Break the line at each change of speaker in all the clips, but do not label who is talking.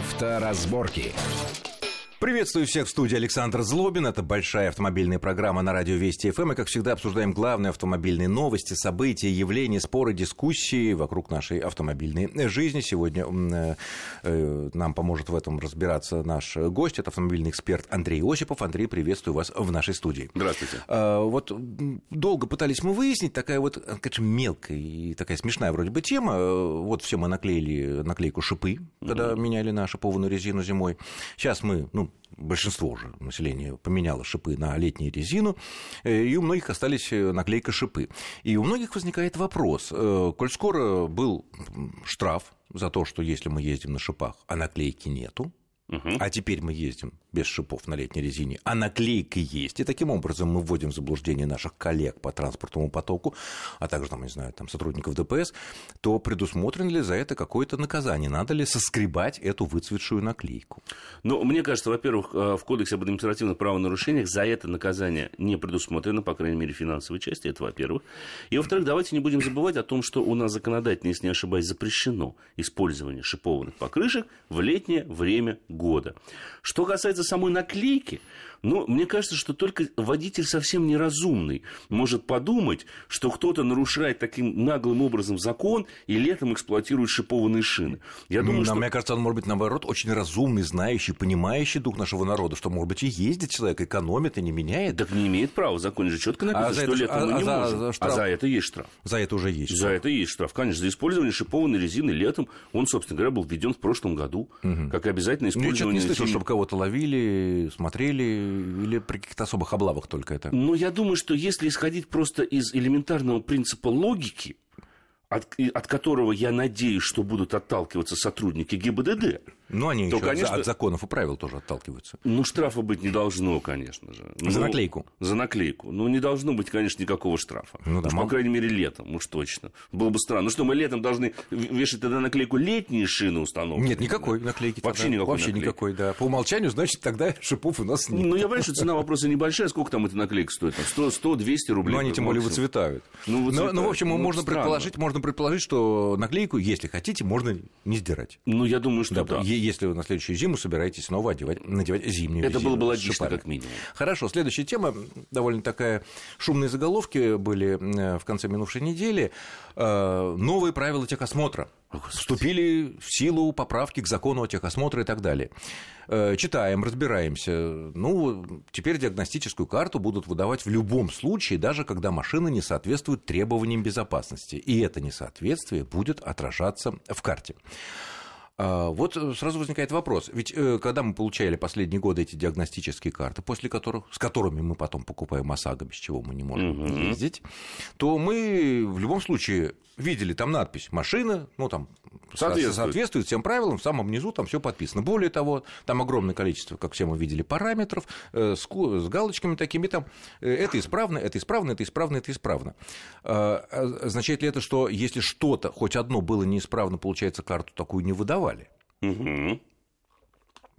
Авторазборки.
Приветствую всех в студии Александр Злобин. Это большая автомобильная программа на радио Вести ФМ. И, как всегда, обсуждаем главные автомобильные новости, события, явления, споры, дискуссии вокруг нашей автомобильной жизни. Сегодня э, э, нам поможет в этом разбираться наш гость. Это автомобильный эксперт Андрей Осипов. Андрей, приветствую вас в нашей студии.
Здравствуйте.
Э, вот долго пытались мы выяснить, такая вот, конечно, мелкая и такая смешная вроде бы тема. Вот все мы наклеили наклейку шипы, когда mm-hmm. меняли на шипованную резину зимой. Сейчас мы, ну, большинство уже населения поменяло шипы на летнюю резину, э, и у многих остались э, наклейка шипы. И у многих возникает вопрос, э, коль скоро был штраф за то, что если мы ездим на шипах, а наклейки нету, Угу. А теперь мы ездим без шипов на летней резине, а наклейка есть. И таким образом мы вводим в заблуждение наших коллег по транспортному потоку, а также, там, не знаю, там, сотрудников ДПС, то предусмотрено ли за это какое-то наказание? Надо ли соскребать эту выцветшую наклейку?
Ну, мне кажется, во-первых, э, в Кодексе об административных правонарушениях за это наказание не предусмотрено, по крайней мере, финансовой части, это во-первых. И во-вторых, давайте не будем забывать о том, что у нас законодательно, если не ошибаюсь, запрещено использование шипованных покрышек в летнее время года. Что касается самой наклейки, ну, мне кажется, что только водитель совсем неразумный может подумать, что кто-то нарушает таким наглым образом закон и летом эксплуатирует шипованные шины.
Я думаю, что... Мне кажется, он может быть, наоборот, очень разумный, знающий, понимающий дух нашего народа, что, может быть, и ездит человек, экономит и не меняет.
Так не имеет права, в законе же четко написано, а что летом а, мы а не за, можем. За штраф... А за это есть штраф.
За это уже есть.
За это есть штраф, конечно. За использование шипованной резины летом, он, собственно говоря, был введен в прошлом году, угу. как обязательно использование... Ну,
я не слышал, чтобы кого-то ловили, смотрели или при каких-то особых облавах только это?
Ну, я думаю, что если исходить просто из элементарного принципа логики, от, от которого я надеюсь, что будут отталкиваться сотрудники ГИБДД.
Ну, они то, еще конечно, от законов и правил тоже отталкиваются.
Ну, штрафа быть не должно, конечно же.
За ну, наклейку?
За наклейку. Ну, не должно быть, конечно, никакого штрафа. Ну, да, уж, мог... По крайней мере, летом, уж точно. Было бы странно. Ну что, мы летом должны вешать тогда наклейку летние шины установки?
Нет, никакой наклейки.
Вообще тогда. никакой
Вообще наклейки. никакой, да. По умолчанию, значит, тогда шипов у нас нет.
Ну, я понимаю, что цена вопроса небольшая. Сколько там эта наклейка стоит? Там 100, 100 200 рублей?
Ну, они тем более выцветают. Ну, выцветают. Но, ну, в общем, ну, можно, предположить, можно предположить, что наклейку, если хотите, можно не сдирать.
Ну, я думаю, что да. да.
Если вы на следующую зиму собираетесь снова одевать, надевать зимнюю
Это было бы логично, как минимум.
Хорошо, следующая тема, довольно такая шумные заголовки были э, в конце минувшей недели. Э, новые правила техосмотра вступили в силу поправки к закону о техосмотре и так далее. Э, читаем, разбираемся. Ну, теперь диагностическую карту будут выдавать в любом случае, даже когда машина не соответствует требованиям безопасности. И это несоответствие будет отражаться в карте. А, вот э, сразу возникает вопрос. Ведь э, когда мы получали последние годы эти диагностические карты, после которых, с которыми мы потом покупаем ОСАГО, без чего мы не можем угу. ездить, то мы в любом случае видели там надпись «машина», ну, там, соответствует. соответствует всем правилам, в самом низу там все подписано. Более того, там огромное количество, как все мы видели, параметров э, с, галочками такими, там, это исправно, это исправно, это исправно, это исправно. А, а означает ли это, что если что-то, хоть одно было неисправно, получается, карту такую не выдавали? Угу.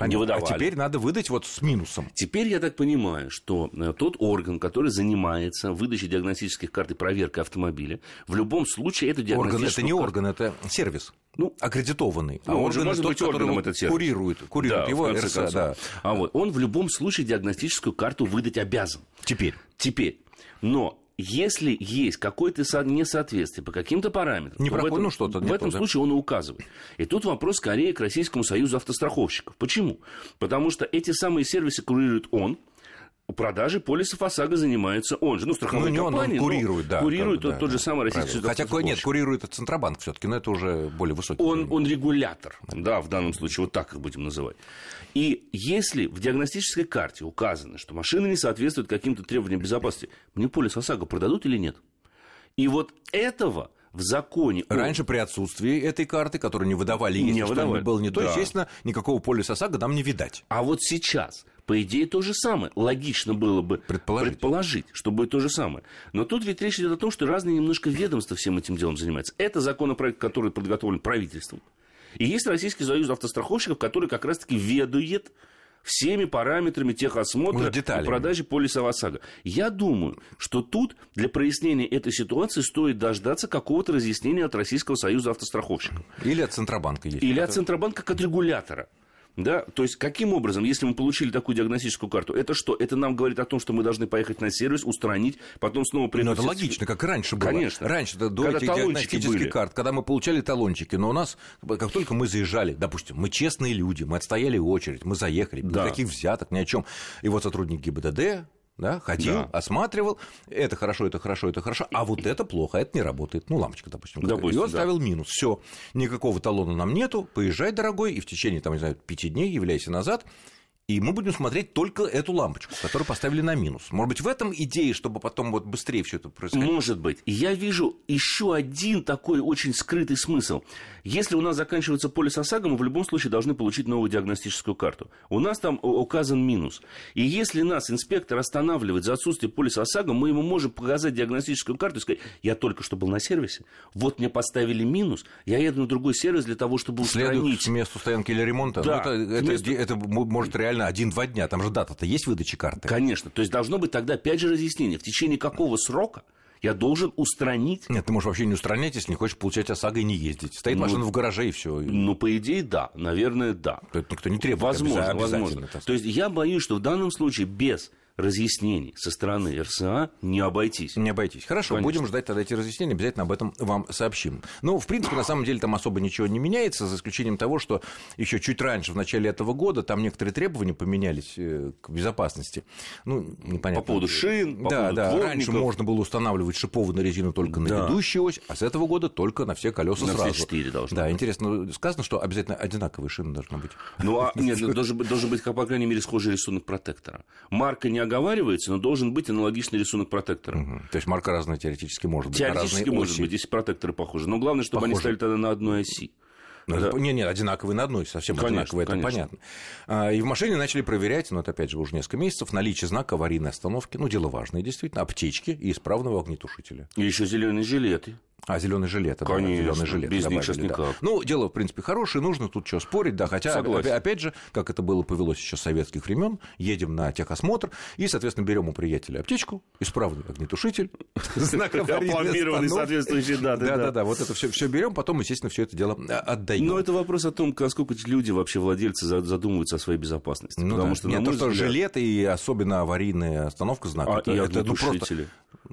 Не выдавали. А теперь надо выдать вот с минусом.
Теперь я так понимаю, что э, тот орган, который занимается выдачей диагностических карт и проверкой автомобиля, в любом случае эту
диагностическую Орган это не орган, это сервис. Ну, аккредитованный.
Ну, а он же может тот, быть органом этот сервис.
Курирует, курирует да, его РСА, да.
А вот он в любом случае диагностическую карту выдать обязан.
Теперь.
Теперь. Но если есть какое-то несоответствие по каким-то параметрам,
не то в этом, ну, что-то
в этом да? случае он и указывает. И тут вопрос скорее к Российскому союзу автостраховщиков. Почему? Потому что эти самые сервисы курирует он, продажи полисов ОСАГО занимается он же. Ну, страховой ну, не компании,
он, он курирует, да.
Курирует
тот,
да, тот же самый Российский
Хотя, нет, курирует Центробанк все таки но это уже более высокий.
Он, он регулятор, да, в данном случае, вот так их будем называть. И если в диагностической карте указано, что машина не соответствует каким-то требованиям безопасности, мне полис ОСАГО продадут или нет? И вот этого в законе...
Раньше при отсутствии этой карты, которую не выдавали, если не выдавали. было не то, да. естественно, никакого полиса ОСАГО нам не видать.
А вот сейчас, по идее, то же самое. Логично было бы предположить, предположить что будет то же самое. Но тут ведь речь идет о том, что разные немножко ведомства всем этим делом занимаются. Это законопроект, который подготовлен правительством. И есть Российский союз автостраховщиков, который как раз-таки ведует всеми параметрами техосмотра и продажи полиса ОСАГО. Я думаю, что тут для прояснения этой ситуации стоит дождаться какого-то разъяснения от Российского союза автостраховщиков.
Или от Центробанка.
Или это. от Центробанка как от регулятора. Да? То есть, каким образом, если мы получили такую диагностическую карту, это что? Это нам говорит о том, что мы должны поехать на сервис, устранить, потом снова
приехать. Ну, это логично, как раньше было.
Конечно.
Раньше, до когда этих диагностических были. карт, когда мы получали талончики, но у нас, как только мы заезжали, допустим, мы честные люди, мы отстояли очередь, мы заехали, да. никаких взяток, ни о чем. И вот сотрудник ГИБДД да, ходил, да. осматривал, это хорошо, это хорошо, это хорошо, а вот это плохо, это не работает. Ну, лампочка, допустим. допустим и он да. ставил минус. Все, никакого талона нам нету, поезжай, дорогой, и в течение, там, не знаю, пяти дней являйся назад, и мы будем смотреть только эту лампочку, которую поставили на минус. Может быть, в этом идея, чтобы потом вот быстрее все это происходило?
Может быть. Я вижу еще один такой очень скрытый смысл. Если у нас заканчивается полис ОСАГО, мы в любом случае должны получить новую диагностическую карту. У нас там указан минус. И если нас инспектор останавливает за отсутствие полиса ОСАГО, мы ему можем показать диагностическую карту и сказать, я только что был на сервисе, вот мне поставили минус, я еду на другой сервис для того, чтобы устранить.
Следует к месту стоянки или ремонта? Да, ну, это, это, месту... это может реально один-два дня, там же дата-то есть выдачи карты?
Конечно, то есть должно быть тогда опять же разъяснение, в течение какого срока я должен устранить.
Нет, ты можешь вообще не устранять, если не хочешь получать ОСАГО и не ездить. Стоит ну, машина в гараже и все.
Ну, по идее, да. Наверное, да.
Это никто не требует.
Возможно, возможно. То есть я боюсь, что в данном случае без разъяснений со стороны РСА не обойтись.
Не обойтись. Хорошо, Конечно. будем ждать тогда эти разъяснения, обязательно об этом вам сообщим. Ну, в принципе, на самом деле там особо ничего не меняется, за исключением того, что еще чуть раньше, в начале этого года, там некоторые требования поменялись э, к безопасности. Ну, непонятно.
По поводу шин, по
да,
поводу
да.
дворников.
Раньше можно было устанавливать шипованную резину только на да. ведущую ось, а с этого года только на все колеса
на
сразу.
Все четыре должно
Да, быть. интересно, сказано, что обязательно одинаковые шины должны быть.
Ну, а нет, должен быть, должен быть, по крайней мере, схожий рисунок протектора. Марка не оговаривается, но должен быть аналогичный рисунок протектора.
Угу. То есть марка разная теоретически может быть.
Теоретически может
оси.
быть, если протекторы похожи. Но главное, чтобы похожи. они стояли тогда на одной оси.
Ну, да. Не, не, одинаковые на одной, совсем конечно, одинаковые, это конечно. понятно. А, и в машине начали проверять, ну, это опять же уже несколько месяцев, наличие знака аварийной остановки, ну, дело важное, действительно, аптечки и исправного огнетушителя.
И еще зеленые жилеты.
А, зеленый жилет.
Конечно,
зеленый жилет
без них сейчас никак. Да.
Ну, дело, в принципе, хорошее, нужно тут что спорить, да, хотя, Согласен. опять же, как это было, повелось еще с советских времен, едем на техосмотр и, соответственно, берем у приятеля аптечку, исправный огнетушитель,
знак аварийный соответствующий даты.
Да-да-да, вот это все берем, потом, естественно, все это дело а, отдаем.
Но это вопрос о том, сколько люди вообще владельцы задумываются о своей безопасности.
Ну, потому что, жилет и особенно аварийная остановка знака,
это, это ну, просто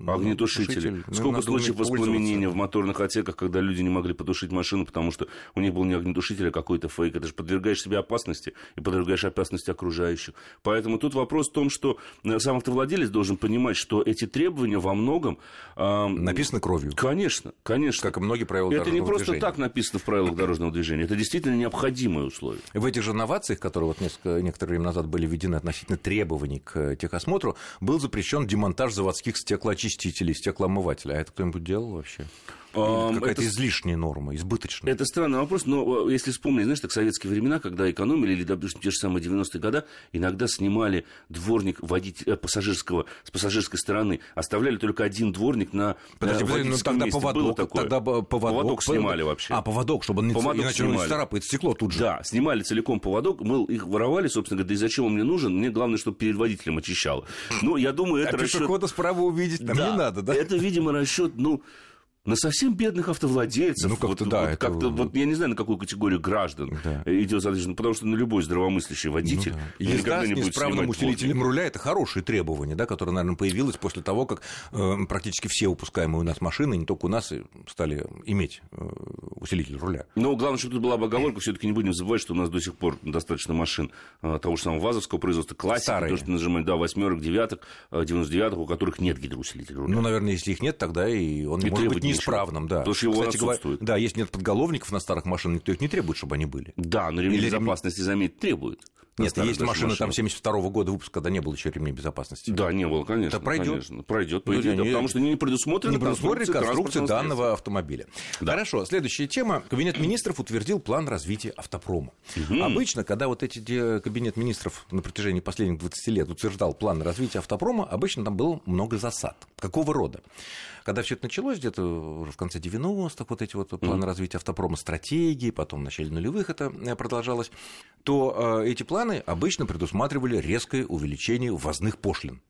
огнетушители. Ну, Сколько случаев воспламенения в моторных отсеках, когда люди не могли потушить машину, потому что у них был не огнетушитель, а какой-то фейк. Это же подвергаешь себе опасности и подвергаешь опасности окружающих. Поэтому тут вопрос в том, что э, сам автовладелец должен понимать, что эти требования во многом...
Э, Написаны кровью.
Конечно, конечно.
Как и многие правила
Это
не
просто
движения.
так написано в правилах дорожного движения. Это действительно необходимое условие.
В этих же новациях, которые вот несколько, некоторое время назад были введены относительно требований к техосмотру, был запрещен демонтаж заводских стеклоочистителей, стеклоомывателей. А это кто-нибудь делал вообще? Какая-то это... излишняя норма, избыточная.
Это странный вопрос, но э, если вспомнить, знаешь, так советские времена, когда экономили, или, допустим, те же самые 90-е годы, иногда снимали дворник водителя, э, пассажирского, с пассажирской стороны, оставляли только один дворник на
Подожди, подожди ну, тогда месте. поводок, Было такое? тогда поводок,
поводок снимали вообще.
А, поводок, чтобы он не поводок иначе снимали. он не царапает стекло тут же.
Да, снимали целиком поводок, мы их воровали, собственно говоря, да и зачем он мне нужен? Мне главное, чтобы перед водителем очищало. Ну, я думаю, это
а расчет... пешехода справа увидеть нам
да,
не надо, да?
Это, видимо, расчет, ну, на совсем бедных автовладельцев.
Ну, как-то, вот, да.
Вот, это... как-то, вот, я не знаю, на какую категорию граждан да. идет соответственно, потому что на любой здравомыслящий водитель ну,
да. никогда не будет справным усилителем руля – это хорошее требование, да, которое, наверное, появилось после того, как э, практически все выпускаемые у нас машины, не только у нас, стали иметь э, усилитель руля.
Но главное, чтобы тут была бы оговорка, все таки не будем забывать, что у нас до сих пор достаточно машин э, того же самого ВАЗовского производства, классики, то, что нажимать, да, восьмерок, девяток, 99-х, у которых нет гидроусилителя руля.
Ну, наверное, если их нет, тогда и он и может быть не неисправным, да.
Потому что его Кстати, отсутствует.
Да, если нет подголовников на старых машинах, никто их не требует, чтобы они были.
Да, но ремень Или безопасности, заметь, требует.
Нет, есть машины там 72 -го года выпуска, когда не было еще ремней безопасности.
Да, не было, конечно.
Это пройдет.
Конечно, пройдет, по идее, да, потому что не предусмотрена
не предусмотрена конструкция данного автомобиля. Да. Хорошо, следующая тема. Кабинет министров утвердил план развития автопрома. Угу. Обычно, когда вот эти кабинет министров на протяжении последних 20 лет утверждал план развития автопрома, обычно там было много засад. Какого рода? Когда все это началось, где-то уже в конце 90-х, вот эти вот планы mm-hmm. развития автопрома, стратегии, потом в начале нулевых это э, продолжалось, то э, эти планы обычно предусматривали резкое увеличение ввозных пошлин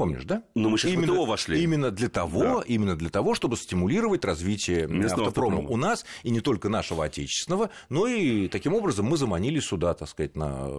Помнишь, да?
Но мы сейчас
именно,
в ТО вошли.
Именно для того, да. именно для того, чтобы стимулировать развитие Местного автопрома, автопрома у нас, и не только нашего отечественного, но и таким образом мы заманили сюда, так сказать, на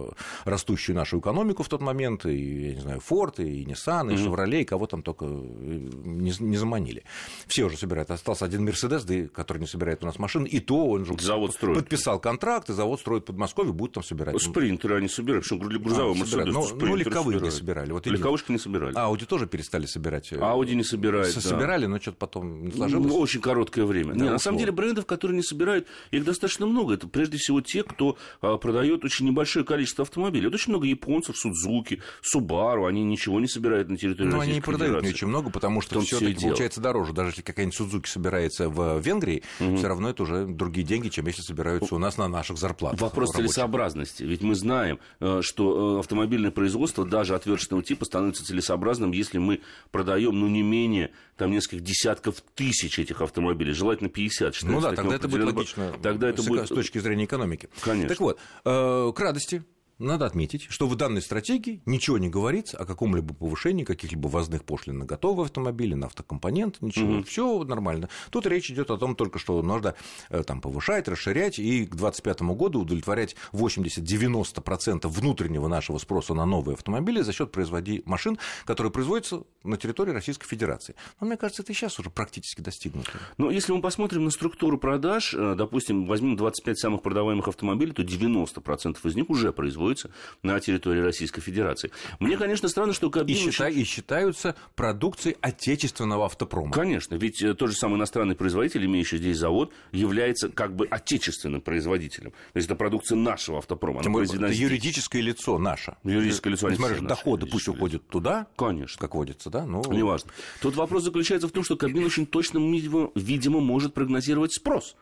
растущую нашу экономику в тот момент, и, я не знаю, Форд, и Nissan, и Chevrolet, и кого там только не, не заманили. Все уже собирают. Остался один Мерседес, да, который не собирает у нас машин, и то он же
завод строит.
подписал контракт, и завод строит в Подмосковье, будет там собирать.
Спринтеры они собирают, причем грузовой а, Мерседес.
Ну, ну, легковые не собирали.
Вот Легковушки не собирали.
А, Ауди тоже перестали собирать. Э,
Ауди не собирает, да.
Собирали, но что-то потом не сложилось.
Ну, очень короткое время. Да, не, на самом деле брендов, которые не собирают, их достаточно много. Это прежде всего те, кто а, продает очень небольшое количество автомобилей. Это очень много японцев, Судзуки, Субару, они ничего не собирают на территории
Но
Российской
они не продают не очень много, потому что все-таки получается дороже. Даже если какая-нибудь Судзуки собирается в Венгрии, угу. все равно это уже другие деньги, чем если собираются у нас на наших зарплатах.
Вопрос рабочих. целесообразности. Ведь мы знаем, э, что э, автомобильное производство даже отверженного типа становится целесообразным, если мы продаем, ну, не менее там нескольких десятков тысяч этих автомобилей, желательно 50.
Ну да, тогда это будет логично тогда это будет... с точки зрения экономики.
Конечно.
Так вот, э, к радости надо отметить, что в данной стратегии ничего не говорится о каком-либо повышении каких-либо ввозных пошлин на готовые автомобили, на автокомпонент, ничего, угу. все нормально. Тут речь идет о том только, что нужно э, там, повышать, расширять и к 2025 году удовлетворять 80-90% внутреннего нашего спроса на новые автомобили за счет производи машин, которые производятся на территории Российской Федерации. Но мне кажется, это и сейчас уже практически достигнуто.
Но если мы посмотрим на структуру продаж, э, допустим, возьмем 25 самых продаваемых автомобилей, то 90% из них уже производятся производятся на территории Российской Федерации. Мне, конечно, странно, что Кабмин...
И, считай, и считаются продукцией отечественного автопрома.
Конечно, ведь э, тот же самый иностранный производитель, имеющий здесь завод, является как бы отечественным производителем. То есть это продукция нашего автопрома.
Тем более, это юридическое лицо наше.
Юридическое лицо.
Смотришь, доходы пусть уходят туда,
конечно.
как водится, да? Но...
Неважно. Тут вопрос заключается в том, что Кабмин очень точно, видимо, может прогнозировать спрос.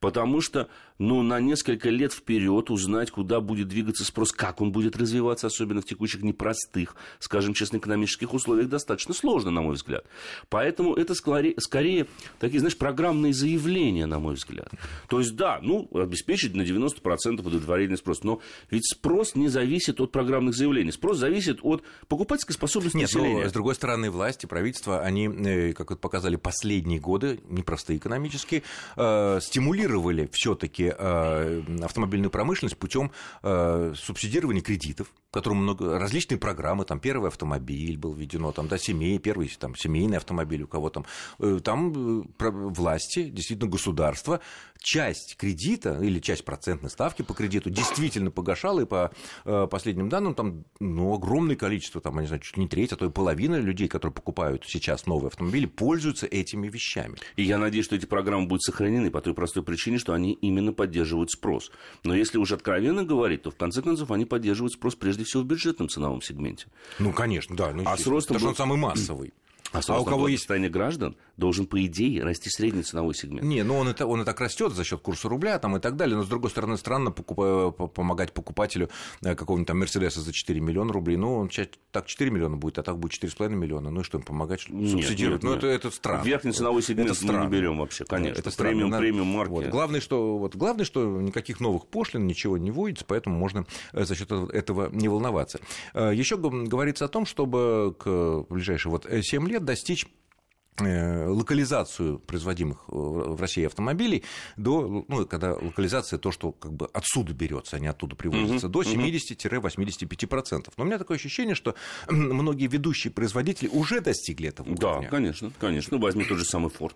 Потому что ну, на несколько лет вперед узнать, куда будет двигаться спрос, как он будет развиваться, особенно в текущих непростых, скажем честно, экономических условиях, достаточно сложно, на мой взгляд. Поэтому это скорее, скорее такие, знаешь, программные заявления, на мой взгляд. То есть, да, ну, обеспечить на 90% удовлетворение спроса, но ведь спрос не зависит от программных заявлений. Спрос зависит от покупательской способности
Нет,
населения.
Но, с другой стороны, власти, правительство, они, э, как вот показали последние годы, непростые экономические, э, стимулировали все-таки автомобильную промышленность путем э, субсидирования кредитов, которым много различные программы, там первый автомобиль был введено, там да семей, первый там семейный автомобиль у кого там, э, там власти, действительно государство часть кредита или часть процентной ставки по кредиту действительно погашала, и по последним данным там ну, огромное количество, там, я не знаю, чуть не треть, а то и половина людей, которые покупают сейчас новые автомобили, пользуются этими вещами.
И я надеюсь, что эти программы будут сохранены по той простой причине, что они именно поддерживают спрос. Но если уже откровенно говорить, то в конце концов они поддерживают спрос прежде всего в бюджетном ценовом сегменте.
Ну, конечно, да. Ну, а с ростом... Потому что он самый массовый.
А, а у кого есть состояние граждан, должен, по идее, расти средний ценовой сегмент.
Не, ну он, это, он и так растет за счет курса рубля там, и так далее. Но, с другой стороны, странно покуп... помогать покупателю э, какого-нибудь там Мерседеса за 4 миллиона рублей. Ну, он так 4 миллиона будет, а так будет 4,5 миллиона. Ну и что им помогать? Субсидировать? Нет, ну, нет. Это, это странно.
Верхний ценовой сегмент это мы не берем вообще, конечно. Это премиум, странно. премиум марки.
Вот. Главное, что, вот, главное, что никаких новых пошлин, ничего не вводится, поэтому можно э, за счет этого не волноваться. Э, Еще говорится о том, чтобы к ближайшие вот 7 лет достичь локализацию производимых в России автомобилей до, ну, когда локализация то, что как бы отсюда берется, а не оттуда привозится, uh-huh, до 70-85%. Но у меня такое ощущение, что многие ведущие производители уже достигли этого уровня.
Да, конечно, конечно. Ну, возьми тот же самый Ford.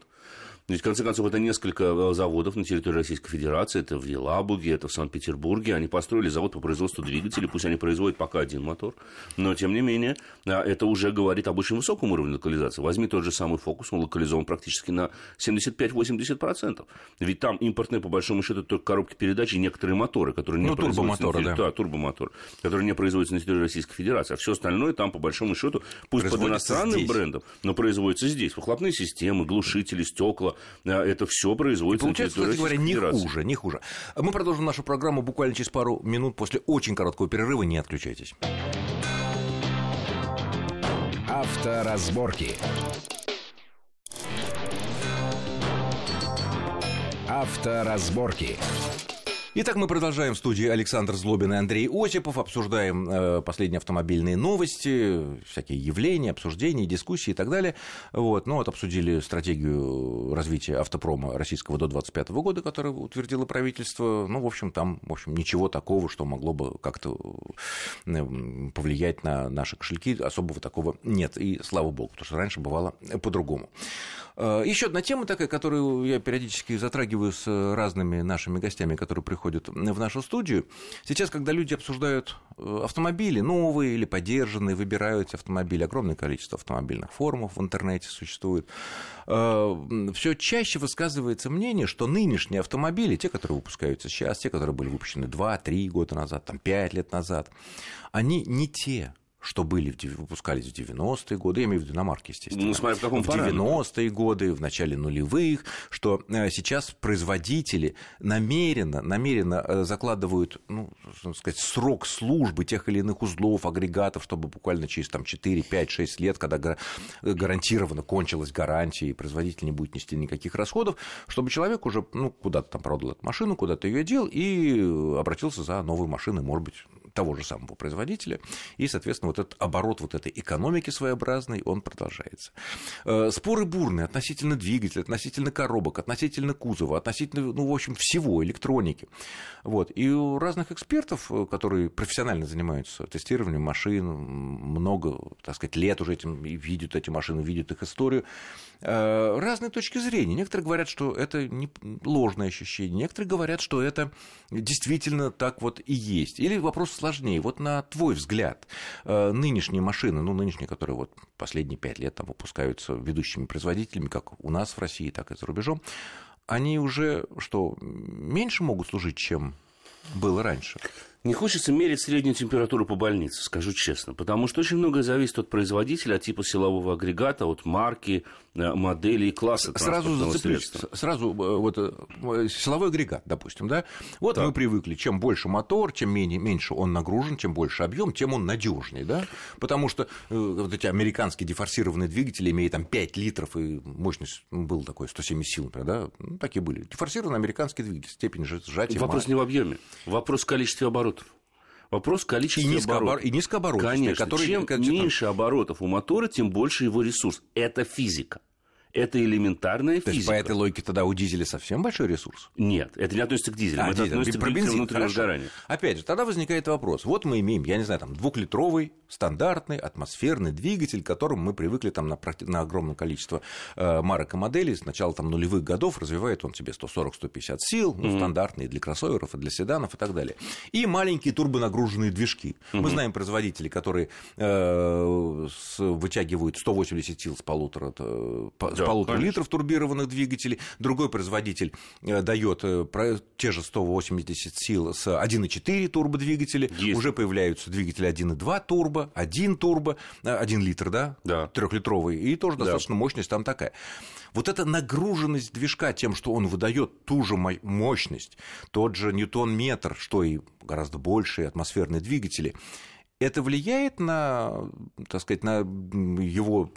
Ведь, в конце концов, это несколько э, заводов на территории Российской Федерации. Это в Елабуге, это в Санкт-Петербурге. Они построили завод по производству двигателей. Пусть они производят пока один мотор. Но, тем не менее, это уже говорит об очень высоком уровне локализации. Возьми тот же самый фокус, он локализован практически на 75-80%. Ведь там импортные, по большому счету, только коробки передач и некоторые моторы, которые не ну, производятся...
Турбомоторы,
на...
да.
да. турбомотор, которые не производятся на территории Российской Федерации. А все остальное там, по большому счету, пусть под иностранным здесь. брендом, но производится здесь. Выхлопные системы, глушители, стекла, это все производится
Получается, кстати говоря, не хуже, не хуже. Мы продолжим нашу программу буквально через пару минут после очень короткого перерыва. Не отключайтесь.
Авторазборки. Авторазборки.
Итак, мы продолжаем в студии Александр Злобин и Андрей Осипов. Обсуждаем э, последние автомобильные новости, всякие явления, обсуждения, дискуссии и так далее. Вот. Ну вот обсудили стратегию развития автопрома российского до 2025 года, которую утвердило правительство. Ну, в общем, там в общем, ничего такого, что могло бы как-то э, повлиять на наши кошельки, особого такого нет. И слава богу, потому что раньше бывало по-другому. Э, Еще одна тема такая, которую я периодически затрагиваю с разными нашими гостями, которые приходят в нашу студию. Сейчас, когда люди обсуждают э, автомобили, новые или подержанные, выбирают автомобили, огромное количество автомобильных форумов в интернете существует, э, все чаще высказывается мнение, что нынешние автомобили, те, которые выпускаются сейчас, те, которые были выпущены 2-3 года назад, там, 5 лет назад, они не те, что были, выпускались в 90-е годы, я имею в виду иномарки, естественно.
Ну, смотря в каком
В 90-е годы, в начале нулевых, что э, сейчас производители намеренно, намеренно закладывают, ну, сказать, срок службы тех или иных узлов, агрегатов, чтобы буквально через там, 4, 5, 6 лет, когда гарантированно кончилась гарантия, и производитель не будет нести никаких расходов, чтобы человек уже ну, куда-то там продал эту машину, куда-то ее дел и обратился за новой машиной, может быть, того же самого производителя, и, соответственно, вот этот оборот вот этой экономики своеобразной, он продолжается. Споры бурные относительно двигателя, относительно коробок, относительно кузова, относительно, ну, в общем, всего электроники. Вот. И у разных экспертов, которые профессионально занимаются тестированием машин, много, так сказать, лет уже этим видят эти машины, видят их историю, разные точки зрения. Некоторые говорят, что это не ложное ощущение, некоторые говорят, что это действительно так вот и есть. Или вопрос сложнее. Вот на твой взгляд, нынешние машины, ну, нынешние, которые вот последние пять лет там выпускаются ведущими производителями, как у нас в России, так и за рубежом, они уже что, меньше могут служить, чем было раньше?
Не хочется мерить среднюю температуру по больнице, скажу честно, потому что очень многое зависит от производителя, от типа силового агрегата, от марки, модели и класса
Сразу зацеплюсь, сразу вот силовой агрегат, допустим, да, вот да. мы привыкли, чем больше мотор, чем менее, меньше он нагружен, чем больше объем, тем он надежнее, да, потому что вот эти американские дефорсированные двигатели имеют там 5 литров, и мощность ну, был такой 170 сил, например, да, ну, такие были, дефорсированные американские двигатели, степень сжатия.
Вопрос не в объеме, вопрос в количестве оборотов. Вопрос количества
и
оборотов.
И низкооборотов.
Конечно. Который, Чем как, меньше оборотов у мотора, тем больше его ресурс. Это физика. Это элементарная физика.
То есть, по этой логике тогда у дизеля совсем большой ресурс?
Нет, это не относится к дизелям,
а,
это
дизель.
относится
Про
к
бензин
внутреннего
Хорошо.
сгорания.
Опять же, тогда возникает вопрос. Вот мы имеем, я не знаю, там, двухлитровый стандартный атмосферный двигатель, к которому мы привыкли там, на, на огромное количество э, марок и моделей. С начала там, нулевых годов развивает он себе 140-150 сил, ну, mm-hmm. стандартные для кроссоверов и для седанов и так далее. И маленькие турбонагруженные движки. Mm-hmm. Мы знаем производителей, которые э, с, вытягивают 180 сил с полутора, э,
Да,
с полутора
конечно.
литров турбированных двигателей. Другой производитель э, дает э, те же 180 сил с 1,4 турбодвигателя.
Есть.
Уже появляются двигатели 1,2 турбо, 1 турбо, э, 1 литр, да?
Да.
Трехлитровый. И тоже
Да.
достаточно мощность там такая. Вот эта нагруженность движка тем, что он выдает ту же мо- мощность, тот же ньютон-метр, что и гораздо большие атмосферные двигатели, это влияет на, так сказать, на его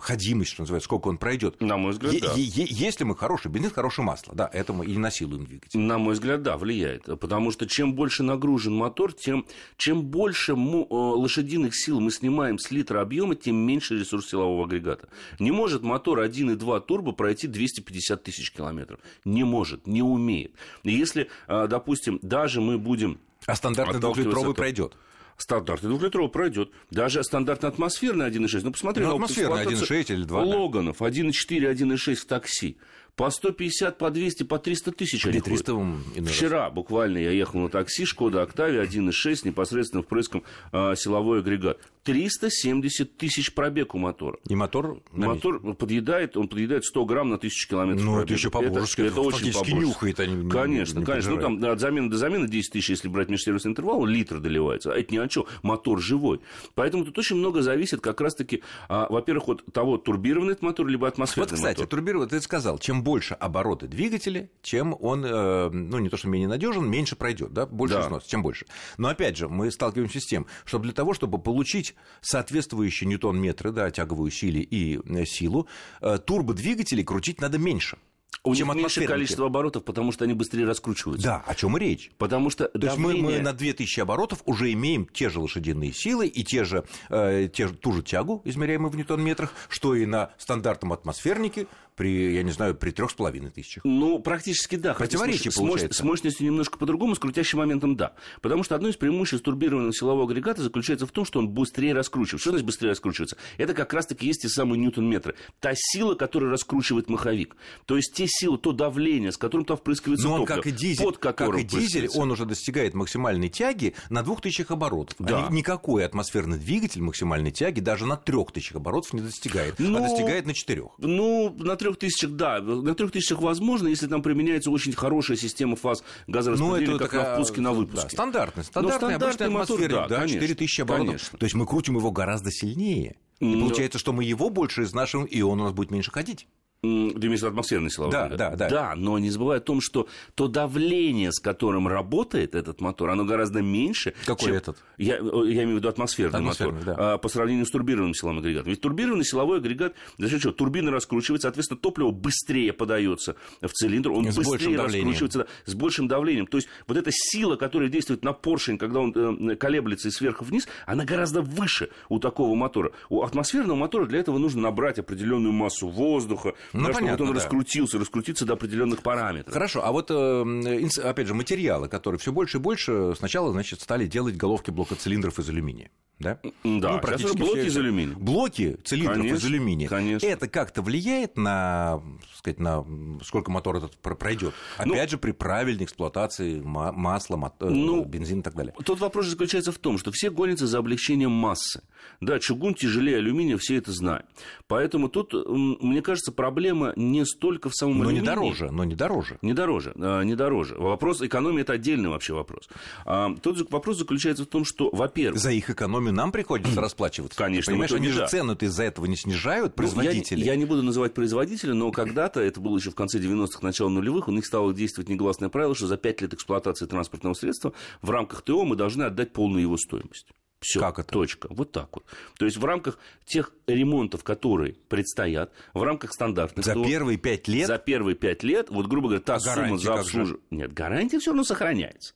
ходимость, что называется, сколько он пройдет.
На мой взгляд,
Е-
да.
е- Если мы хороший бензин, хорошее масло, да, это мы и насилуем двигатель.
На мой взгляд, да, влияет. Потому что чем больше нагружен мотор, тем чем больше му- э, лошадиных сил мы снимаем с литра объема, тем меньше ресурс силового агрегата. Не может мотор 1,2 турбо пройти 250 тысяч километров. Не может, не умеет. Если, э, допустим, даже мы будем
А стандартный двухлитровый пройдет.
Стандартный двухлитровый пройдет. Даже стандартный атмосферный 1.6. Ну, посмотри
Ну, атмосферный
эксплуатации
1.6 или 2, да.
Логанов 1.4, 1.6 в такси. По 150, по 200, по 300 тысяч они ходят.
300 иной раз.
Вчера буквально я ехал на такси, Шкода Октавия 1.6, непосредственно впрыском э, силовой агрегат. 370 тысяч пробег у мотора.
И мотор месте.
Мотор подъедает, он подъедает 100 грамм на 1000 километров.
Ну, это
пробега.
еще по-божески,
Это, это очень по-божески.
нюхает, а не- не-
Конечно,
не
конечно. Ну, там от замены до замены 10 тысяч, если брать межсервисный интервал, литр доливается. А это ни о чем. Мотор живой. Поэтому тут очень много зависит как раз-таки, а, во-первых, от того, турбированный это мотор, либо атмосферный
Вот, кстати,
мотор.
турбированный, ты сказал, чем больше обороты двигателя, чем он, э, ну, не то что менее надежен, меньше пройдет, да, больше
Да.
износ, чем больше. Но опять же, мы сталкиваемся с тем, что для того, чтобы получить соответствующие ньютон-метры, да, тяговую силе и э, силу, э, турбодвигателей крутить надо меньше.
У
чем
них меньше количество оборотов, потому что они быстрее раскручиваются.
Да, о чем и речь.
Потому что
То есть мы,
давление...
мы на 2000 оборотов уже имеем те же лошадиные силы и те же, э, те же, ту же тягу, измеряемую в ньютон-метрах, что и на стандартном атмосфернике при, я не знаю, при трех с половиной тысячах.
Ну, практически да.
Противоречие
с,
получается.
с мощностью немножко по-другому, с крутящим моментом да. Потому что одно из преимуществ турбированного силового агрегата заключается в том, что он быстрее раскручивается. Что значит быстрее раскручивается? Это как раз-таки есть те самые ньютон-метры. Та сила, которая раскручивает маховик. То есть те силы, то давление, с которым там впрыскивается
Но он,
топливо,
как и дизель,
под которым
как и дизель, он уже достигает максимальной тяги на 2000 оборотов.
Да.
А ни- никакой атмосферный двигатель максимальной тяги даже на 3000 оборотов не достигает,
Ну,
а достигает на 4.
Ну, на трех тысячах, да. На трех тысячах возможно, если там применяется очень хорошая система фаз газораспределения, как на впуске, на выпуске.
Ну, Да, стандартный, стандартный,
стандартный
обычный
мотор, да,
да,
конечно,
4000 оборотов.
конечно.
То есть мы крутим его гораздо сильнее. И
Ну,
получается, что мы его больше изнашиваем, и он у нас будет меньше ходить.
М, Ты имеешь в виду атмосферный силовой
Да, да, да.
Да, но не забывай о том, что то давление, с которым работает этот мотор, оно гораздо меньше.
Какой
чем-
этот?
Я, я имею в виду атмосферный,
Атмосферный,
мотор.
да.
а, по сравнению с турбированным силовым агрегатом. Ведь турбированный силовой агрегат, за счет чего? Турбина раскручивается, соответственно, топливо быстрее подается в цилиндр, он
С
быстрее раскручивается да, с большим давлением. То есть вот эта сила, которая действует на поршень, когда он э, колеблется и сверху вниз, она гораздо выше у такого мотора. У атмосферного мотора для этого нужно набрать определенную массу воздуха,
Ну,
да,
понятно,
вот он
да.
раскрутился, раскрутиться до определенных параметров.
Хорошо, а вот, э, опять же, материалы, которые все больше и больше сначала, значит, стали делать головки блока цилиндров из алюминия. Да, Ну,
Да, сейчас
практически
уже блоки из алюминия.
Блоки цилиндров из
Конечно,
алюминия.
конечно.
Это как-то влияет на, сказать, на сколько мотор этот про- пройдет?
Ну,
Опять же, при правильной эксплуатации ма- масла, мот- э,
Ну,
бензина и так далее.
Тот вопрос заключается в том, что все гонятся за облегчением массы. Да, чугун тяжелее алюминия, все это знают. Поэтому тут, мне кажется, проблема не столько в самом
Но не
алюминии.
дороже, но не дороже.
Не дороже, не дороже. Вопрос экономии – это отдельный вообще вопрос. А, Тут же вопрос заключается в том, что, во-первых,
За их экономию нам приходится расплачиваться.
Конечно,
Ты Понимаешь, они же
да.
цену-то из-за этого не снижают,
Ну, я
производители.
я, не буду называть производителя, но когда-то, это было еще в конце 90-х, начало нулевых, у них стало действовать негласное правило, что за 5 лет эксплуатации транспортного средства в рамках ТО мы должны отдать полную его стоимость. Все,
Как это?
точка. Вот так вот. То есть в рамках тех ремонтов, которые предстоят, в рамках стандартных
За
ТО,
первые пять лет
за первые пять лет, вот, грубо говоря, та
А
сумма за обслуживание... Нет, гарантия все равно сохраняется.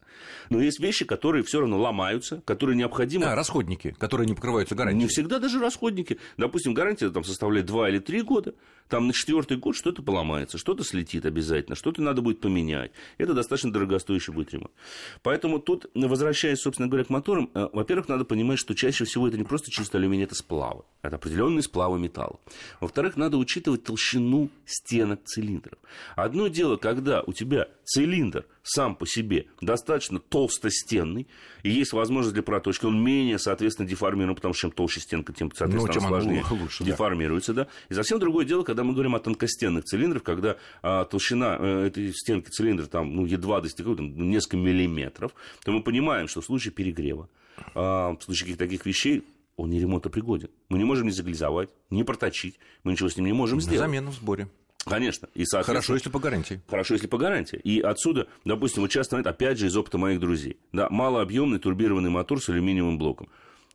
Но есть вещи, которые все равно ломаются, которые необходимо...
а, расходники, которые не покрываются гарантией.
Не всегда даже расходники. Допустим, гарантия там составляет 2 или 3 года. Там на четвертый год что-то поломается, что-то слетит обязательно, что-то надо будет поменять. Это достаточно дорогостоящий будет ремонт. Поэтому тут, возвращаясь, собственно говоря, к моторам, э, во-первых, надо понимать, что чаще всего это не просто чисто алюминий, это сплавы. Это определенные сплавы металла. Во-вторых, надо учитывать толщину стенок цилиндров. Одно дело, когда у тебя цилиндр сам по себе достаточно толстостенный, и есть возможность для проточки, он менее, соответственно, деформирован, потому что чем толще стенка, тем, соответственно,
Ну, чем
сложнее
лучше, да.
деформируется. Да? И совсем другое дело, когда мы говорим о тонкостенных цилиндрах, когда а, толщина э, этой стенки цилиндра там, ну, едва достигает там, несколько миллиметров, то мы понимаем, что в случае перегрева, а, в случае таких вещей, он не ремонтопригоден. Мы не можем ни заглизовать, ни проточить, мы ничего с ним не можем сделать.
Замену в сборе.
Конечно. И,
Хорошо, если по гарантии.
Хорошо, если по гарантии. И отсюда, допустим, вот часто, опять же, из опыта моих друзей. Да, малообъемный турбированный мотор с алюминиевым блоком.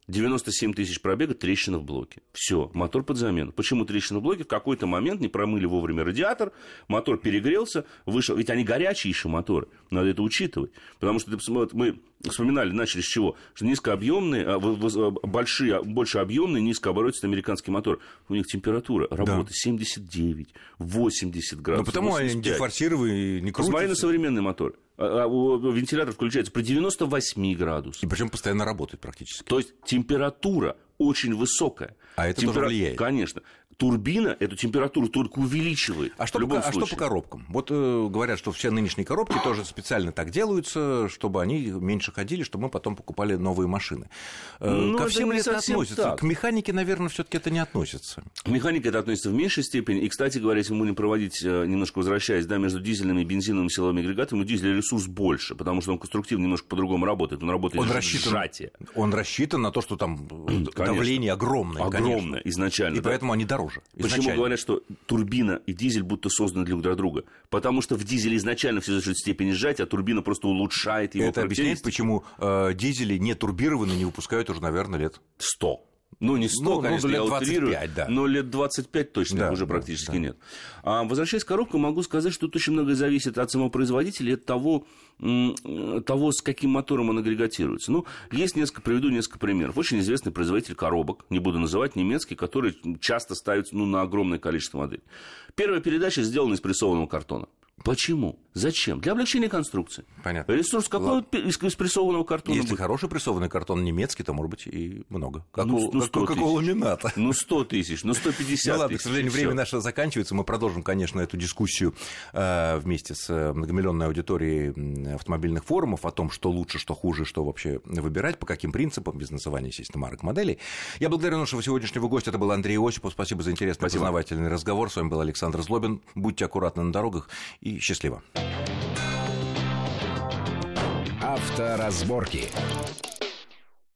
97 тысяч пробега, трещина в блоке. Все, мотор под замену. Почему трещина в блоке? В какой-то момент не промыли вовремя радиатор, мотор перегрелся, вышел. Ведь они горячие еще моторы. Надо это учитывать. Потому что посмотри, мы вспоминали, начали с чего? Что низкообъемные, а, в- большие, больше объемные, низкооборотистый американский мотор. У них температура работы 79, 80
Ну,
градусов.
потому они
85.
дефорсированы и не
Посмотри на
крутятся.
современный мотор. А, а, Вентилятор включается при 98 градусах.
И причем постоянно работает практически.
То есть температура очень высокая.
А это тоже влияет.
Конечно. Турбина эту температуру только увеличивает.
А что,
в любом
по, а что по коробкам? Вот э, говорят, что все нынешние коробки тоже специально так делаются, чтобы они меньше ходили, чтобы мы потом покупали новые машины. Э,
Ну,
Ко
это
всем ли это относится?
так.
К механике, наверное, все-таки это не относится.
Механика это относится в меньшей степени. И, кстати говоря, если мы будем проводить, э, немножко возвращаясь, да, между дизельными и бензиновыми силовыми агрегатами, у дизеля ресурс больше, потому что он конструктивно немножко по-другому работает. Он работает
Он рассчитан,
сжатие.
он рассчитан на то, что там э, давление огромное.
Огромное
конечно.
изначально.
И
да.
поэтому они дороже.
Почему
изначально.
говорят, что турбина и дизель будто созданы друг для друга? Потому что в дизеле изначально все за счет степени сжатия, а турбина просто улучшает его
Это объясняет, почему э, дизели не турбированные не выпускают уже, наверное, лет
100. Ну, не 100,
ну,
конечно,
ну,
я
лет 25,
утрирую,
да.
но лет 25 точно
Да,
уже практически
да.
нет. А, возвращаясь к коробкам, могу сказать, что тут очень многое зависит от самого производителя и от того, м, того, с каким мотором он агрегатируется. Ну, есть несколько, приведу несколько примеров. Очень известный производитель коробок, не буду называть, немецкий, который часто ставится ну, на огромное количество моделей. Первая передача сделана из прессованного картона. Почему? Зачем? Для облегчения конструкции.
Понятно.
Ресурс какой из, из прессованного картона
Если
будет?
хороший прессованный картон немецкий, то, может быть, и много. Как,
Ну,
у,
ну,
как,
100
у- как у
тысяч.
ламината.
Ну, 100 тысяч, ну, 150
Ну ладно,
тысяч.
к сожалению,
и
время
всё.
наше заканчивается. Мы продолжим, конечно, эту дискуссию э, вместе с э, многомиллионной аудиторией автомобильных форумов о том, что лучше, что хуже, что вообще выбирать, по каким принципам, без называния, естественно, марок моделей. Я благодарю нашего сегодняшнего гостя. Это был Андрей Осипов. Спасибо за интересный
Спасибо.
познавательный разговор. С вами был Александр Злобин. Будьте аккуратны на дорогах и счастливо.
Авторазборки.